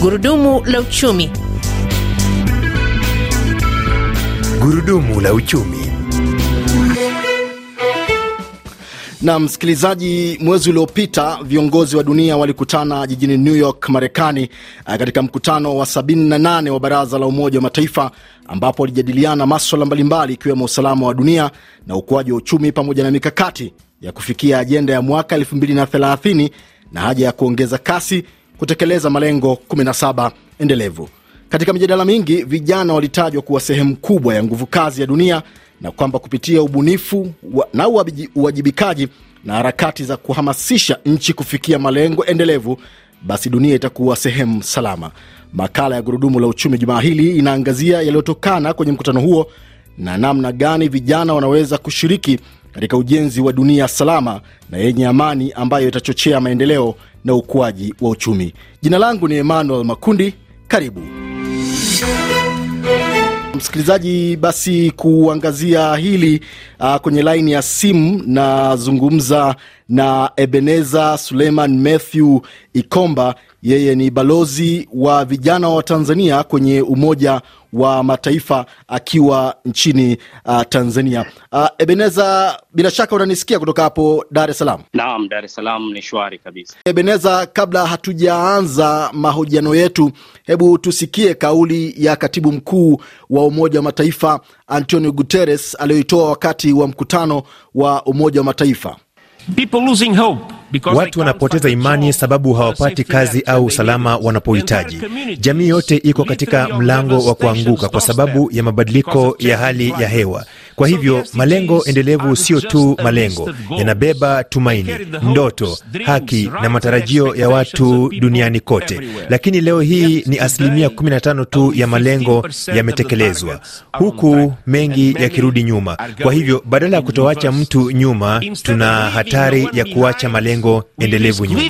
Gurudumu la uchumi. Gurudumu la uchumi. Na msikilizaji, mwezi uliopita viongozi wa dunia walikutana jijini New York, Marekani, katika mkutano wa 78 wa Baraza la Umoja wa Mataifa, ambapo walijadiliana maswala mbalimbali ikiwemo usalama wa dunia na ukuaji wa uchumi pamoja na mikakati ya kufikia ajenda ya mwaka 2030 na haja ya kuongeza kasi kutekeleza malengo 17 endelevu. Katika mijadala mingi, vijana walitajwa kuwa sehemu kubwa ya nguvu kazi ya dunia na kwamba kupitia ubunifu wa, na uwajibikaji na harakati za kuhamasisha nchi kufikia malengo endelevu, basi dunia itakuwa sehemu salama. Makala ya Gurudumu la Uchumi jumaa hili inaangazia yaliyotokana kwenye mkutano huo na namna gani vijana wanaweza kushiriki katika ujenzi wa dunia salama na yenye amani ambayo itachochea maendeleo na ukuaji wa uchumi. Jina langu ni Emmanuel Makundi. Karibu msikilizaji. Basi kuangazia hili uh, kwenye laini ya simu nazungumza na Ebeneza Suleiman Matthew Ikomba. Yeye ni balozi wa vijana wa Tanzania kwenye Umoja wa Mataifa akiwa nchini uh, Tanzania. Uh, Ebeneza, bila shaka unanisikia kutoka hapo Dar es Salaam? Naam, Dar es Salaam ni shwari kabisa. Ebeneza, kabla hatujaanza mahojiano yetu, hebu tusikie kauli ya katibu mkuu wa Umoja wa Mataifa Antonio Guterres aliyoitoa wakati wa mkutano wa Umoja wa Mataifa. Watu wanapoteza imani sababu hawapati kazi au usalama wanapohitaji. Jamii yote iko katika mlango wa kuanguka kwa sababu ya mabadiliko ya hali ya hewa. Kwa hivyo malengo endelevu sio tu malengo, yanabeba tumaini, ndoto, haki na matarajio ya watu duniani kote. Lakini leo hii ni asilimia 15 tu ya malengo yametekelezwa, huku mengi yakirudi nyuma. Kwa hivyo badala ya kutoacha mtu nyuma, tuna hatari ya kuacha malengo endelevu nyuma.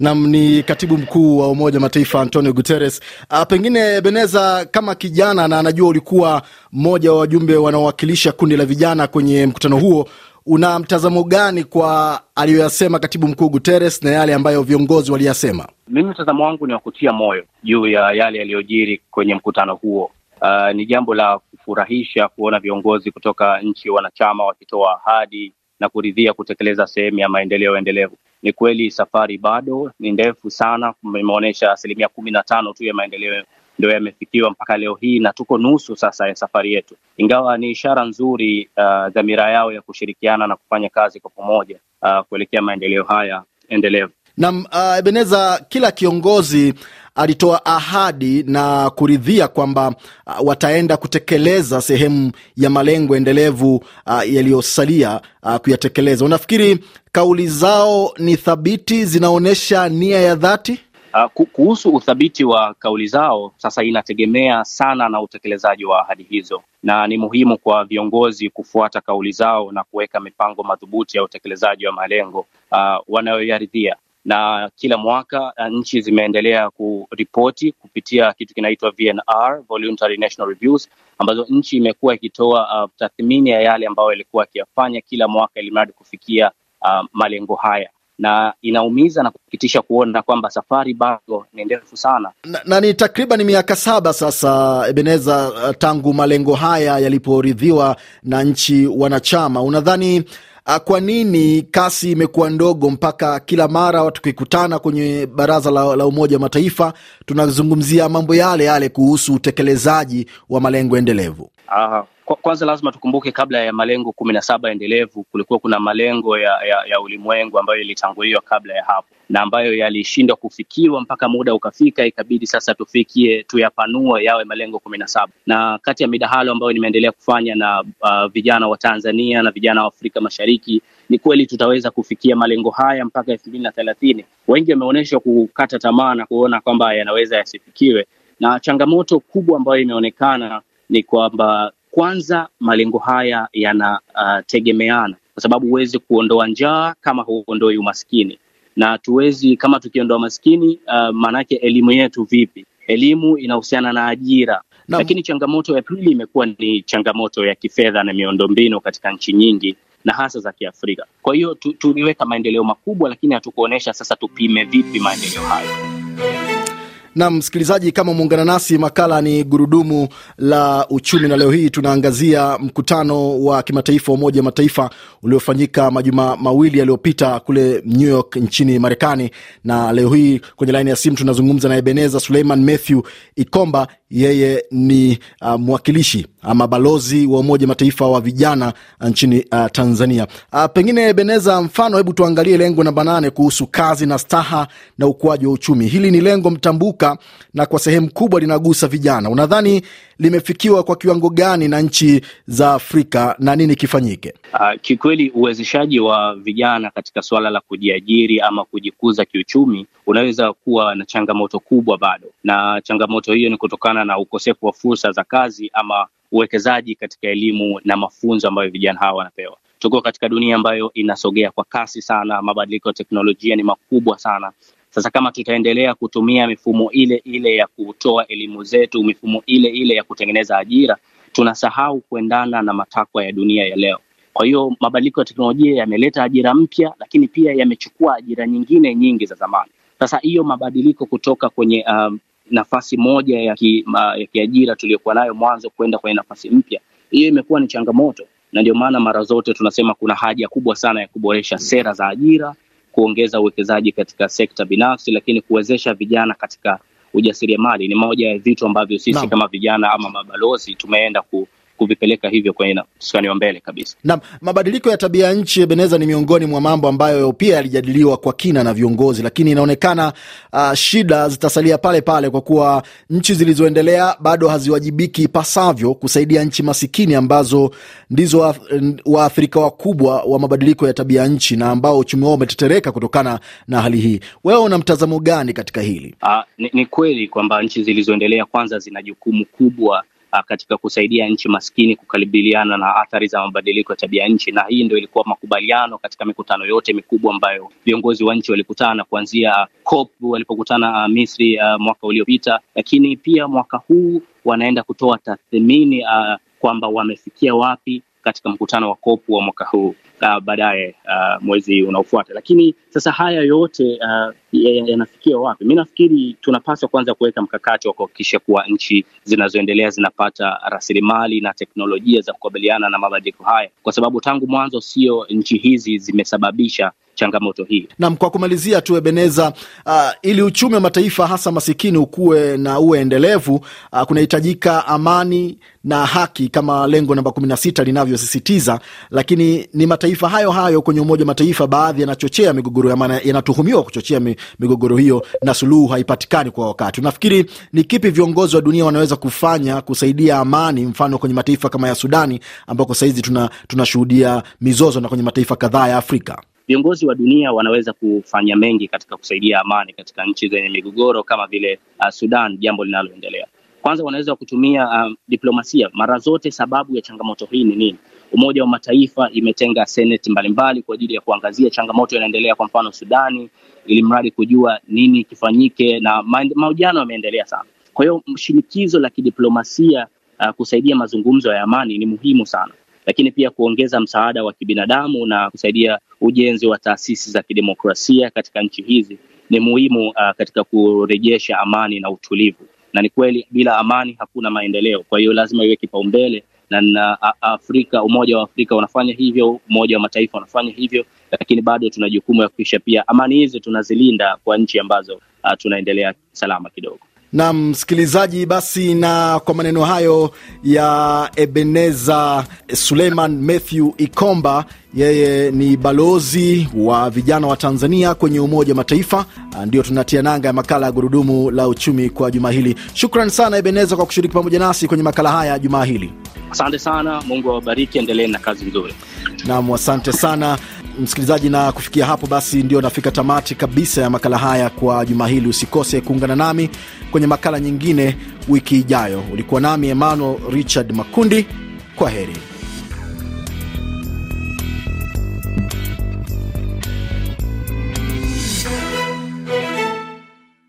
Nam ni katibu mkuu wa Umoja wa Mataifa Antonio Guterres. A, pengine Beneza, kama kijana na anajua ulikuwa mmoja wa wajumbe wanaowakilisha kundi la vijana kwenye mkutano huo, una mtazamo gani kwa aliyoyasema katibu mkuu Guterres na yale ambayo viongozi waliyasema? Mimi mtazamo wangu ni wa kutia moyo juu ya yale yaliyojiri kwenye mkutano huo. Uh, ni jambo la kufurahisha kuona viongozi kutoka nchi wanachama wakitoa ahadi na kuridhia kutekeleza sehemu ya maendeleo endelevu. Ni kweli safari bado ni ndefu sana, imeonyesha asilimia kumi na tano tu ya maendeleo ndio yamefikiwa mpaka leo hii, na tuko nusu sasa ya safari yetu, ingawa ni ishara nzuri uh, dhamira yao ya kushirikiana na kufanya kazi kwa pamoja uh, kuelekea maendeleo haya endelevu. Naam, uh, Ebeneza, kila kiongozi alitoa ahadi na kuridhia kwamba uh, wataenda kutekeleza sehemu ya malengo endelevu uh, yaliyosalia uh, kuyatekeleza. Unafikiri kauli zao ni thabiti, zinaonyesha nia ya dhati? Uh, kuhusu uthabiti wa kauli zao sasa inategemea sana na utekelezaji wa ahadi hizo, na ni muhimu kwa viongozi kufuata kauli zao na kuweka mipango madhubuti ya utekelezaji wa malengo uh, wanayoyaridhia na kila mwaka nchi zimeendelea kuripoti kupitia kitu kinaitwa VNR, Voluntary National Reviews, ambazo nchi imekuwa ikitoa uh, tathmini ya yale ambayo ilikuwa akiyafanya kila mwaka ili mradi kufikia uh, malengo haya na inaumiza na kusikitisha kuona kwamba safari bado ni ndefu sana na, na ni takriban miaka saba sasa, Ebeneza, tangu malengo haya yaliporidhiwa na nchi wanachama. Unadhani kwa nini kasi imekuwa ndogo mpaka kila mara tukikutana kwenye baraza la, la Umoja wa Mataifa tunazungumzia mambo yale yale kuhusu utekelezaji wa malengo endelevu? Uh, kwanza lazima tukumbuke kabla ya malengo kumi na saba endelevu kulikuwa kuna malengo ya, ya, ya ulimwengu ambayo ilitanguliwa kabla ya hapo na ambayo yalishindwa kufikiwa mpaka muda ukafika, ikabidi sasa tufikie tuyapanue yawe malengo kumi na saba. Na kati ya midahalo ambayo nimeendelea kufanya na uh, vijana wa Tanzania na vijana wa Afrika Mashariki, ni kweli tutaweza kufikia malengo haya mpaka elfu mbili na thelathini. Wengi wameonyesha kukata tamaa na kuona kwamba yanaweza yasifikiwe, na changamoto kubwa ambayo imeonekana ni kwamba kwanza malengo haya yanategemeana, uh, kwa sababu huwezi kuondoa njaa kama huondoi umaskini, na tuwezi kama tukiondoa maskini uh, maanake elimu yetu vipi? Elimu inahusiana na ajira na... Lakini changamoto ya pili imekuwa ni changamoto ya kifedha na miundombinu katika nchi nyingi na hasa za Kiafrika. Kwa hiyo tuliweka maendeleo makubwa, lakini hatukuonyesha sasa tupime vipi maendeleo hayo. Na msikilizaji, kama umeungana nasi, makala ni gurudumu la uchumi, na leo hii tunaangazia mkutano wa kimataifa wa Umoja Mataifa uliofanyika majuma mawili yaliyopita kule New York nchini Marekani. Na leo hii kwenye laini ya simu tunazungumza na Ebeneza Suleiman Matthew Ikomba. Yeye ni uh, mwakilishi ama balozi wa Umoja Mataifa wa vijana nchini uh, Tanzania. Uh, pengine Ebeneza, mfano, hebu tuangalie lengo namba nane kuhusu kazi na staha na ukuaji wa uchumi. Hili ni lengo mtambuka na kwa sehemu kubwa linagusa vijana. Unadhani limefikiwa kwa kiwango gani na nchi za Afrika na nini kifanyike? Uh, kikweli uwezeshaji wa vijana katika suala la kujiajiri ama kujikuza kiuchumi unaweza kuwa na changamoto kubwa bado, na changamoto hiyo ni kutokana na ukosefu wa fursa za kazi ama uwekezaji katika elimu na mafunzo ambayo vijana hawa wanapewa. Tuko katika dunia ambayo inasogea kwa kasi sana, mabadiliko ya teknolojia ni makubwa sana. Sasa kama tutaendelea kutumia mifumo ile ile ya kutoa elimu zetu, mifumo ile ile ya kutengeneza ajira, tunasahau kuendana na matakwa ya dunia ya leo. Kwa hiyo mabadiliko ya teknolojia yameleta ajira mpya, lakini pia yamechukua ajira nyingine nyingi za zamani. Sasa hiyo mabadiliko kutoka kwenye um, nafasi moja ya, ki, uh, ya kiajira tuliyokuwa nayo mwanzo kwenda kwenye nafasi mpya, hiyo imekuwa ni changamoto, na ndio maana mara zote tunasema kuna haja kubwa sana ya kuboresha sera za ajira, kuongeza uwekezaji katika sekta binafsi, lakini kuwezesha vijana katika ujasiriamali ni moja ya vitu ambavyo sisi no. kama vijana ama mabalozi tumeenda ku, kuvipeleka hivyo kwenye mstari wa mbele kabisa. Na mabadiliko ya tabia ya nchi Ebeneza, ni miongoni mwa mambo ambayo pia yalijadiliwa kwa kina na viongozi, lakini inaonekana uh, shida zitasalia pale pale, kwa kuwa nchi zilizoendelea bado haziwajibiki ipasavyo kusaidia nchi masikini ambazo ndizo wa- waathirika wakubwa wa mabadiliko ya tabia nchi na ambao uchumi wao umetetereka kutokana na hali hii. Wewe una mtazamo gani katika hili? Uh, ni, ni kweli kwamba nchi zilizoendelea kwanza zina jukumu kubwa uh, katika kusaidia nchi maskini kukabiliana na athari za mabadiliko ya tabia nchi, na hii ndio ilikuwa makubaliano katika mikutano yote mikubwa ambayo viongozi wa nchi walikutana kuanzia COP walipokutana uh, Misri uh, mwaka uliopita, lakini pia mwaka huu wanaenda kutoa tathmini uh, kwamba wamefikia wapi katika mkutano wa COP wa mwaka huu uh, baadaye uh, mwezi unaofuata. Lakini sasa haya yote uh, yanafikia wapi? Mi nafikiri tunapaswa kwanza kuweka mkakati wa kuhakikisha kuwa nchi zinazoendelea zinapata rasilimali na teknolojia za kukabiliana na mabadiliko haya, kwa sababu tangu mwanzo sio nchi hizi zimesababisha changamoto hii. Nam, kwa kumalizia tu Ebeneza, uh, ili uchumi wa mataifa hasa masikini ukuwe na uwe endelevu, uh, kunahitajika amani na haki kama lengo namba kumi na sita linavyosisitiza, lakini ni mataifa hayo hayo kwenye Umoja wa Mataifa baadhi yanachochea migogoro ya maana yanatuhumiwa kuchochea migogoro hiyo na suluhu haipatikani kwa wakati. Unafikiri ni kipi viongozi wa dunia wanaweza kufanya kusaidia amani, mfano kwenye mataifa kama ya Sudani ambako sahizi tuna tunashuhudia mizozo na kwenye mataifa kadhaa ya Afrika? Viongozi wa dunia wanaweza kufanya mengi katika kusaidia amani katika nchi zenye migogoro kama vile uh, Sudan, jambo linaloendelea. Kwanza wanaweza kutumia uh, diplomasia. Mara zote sababu ya changamoto hii ni nini? Umoja wa Mataifa imetenga seneti mbalimbali kwa ajili ya kuangazia changamoto inaendelea, kwa mfano Sudani, ili mradi kujua nini kifanyike, na ma- mahojiano yameendelea sana. Kwa hiyo shinikizo la kidiplomasia uh, kusaidia mazungumzo ya amani ni muhimu sana lakini pia kuongeza msaada wa kibinadamu na kusaidia ujenzi wa taasisi za kidemokrasia katika nchi hizi ni muhimu uh, katika kurejesha amani na utulivu. Na ni kweli bila amani hakuna maendeleo, kwa hiyo lazima iwe kipaumbele na, na Afrika, Umoja wa Afrika unafanya hivyo, Umoja wa Mataifa unafanya hivyo, lakini bado tuna jukumu ya kuhakikisha pia amani hizi tunazilinda kwa nchi ambazo uh, tunaendelea salama kidogo. Na msikilizaji, basi na kwa maneno hayo ya Ebeneza Suleiman Matthew Ikomba, yeye ni balozi wa vijana wa Tanzania kwenye Umoja wa Mataifa, ndio tunatia nanga ya makala ya Gurudumu la Uchumi kwa juma hili. Shukran sana Ebeneza kwa kushiriki pamoja nasi kwenye makala haya juma hili. Asante sana, Mungu awabariki, endeleeni na kazi nzuri. Nam, asante sana msikilizaji, na kufikia hapo basi ndio nafika tamati kabisa ya makala haya kwa juma hili. Usikose kuungana nami kwenye makala nyingine wiki ijayo. Ulikuwa nami Emmanuel Richard Makundi. Kwa heri.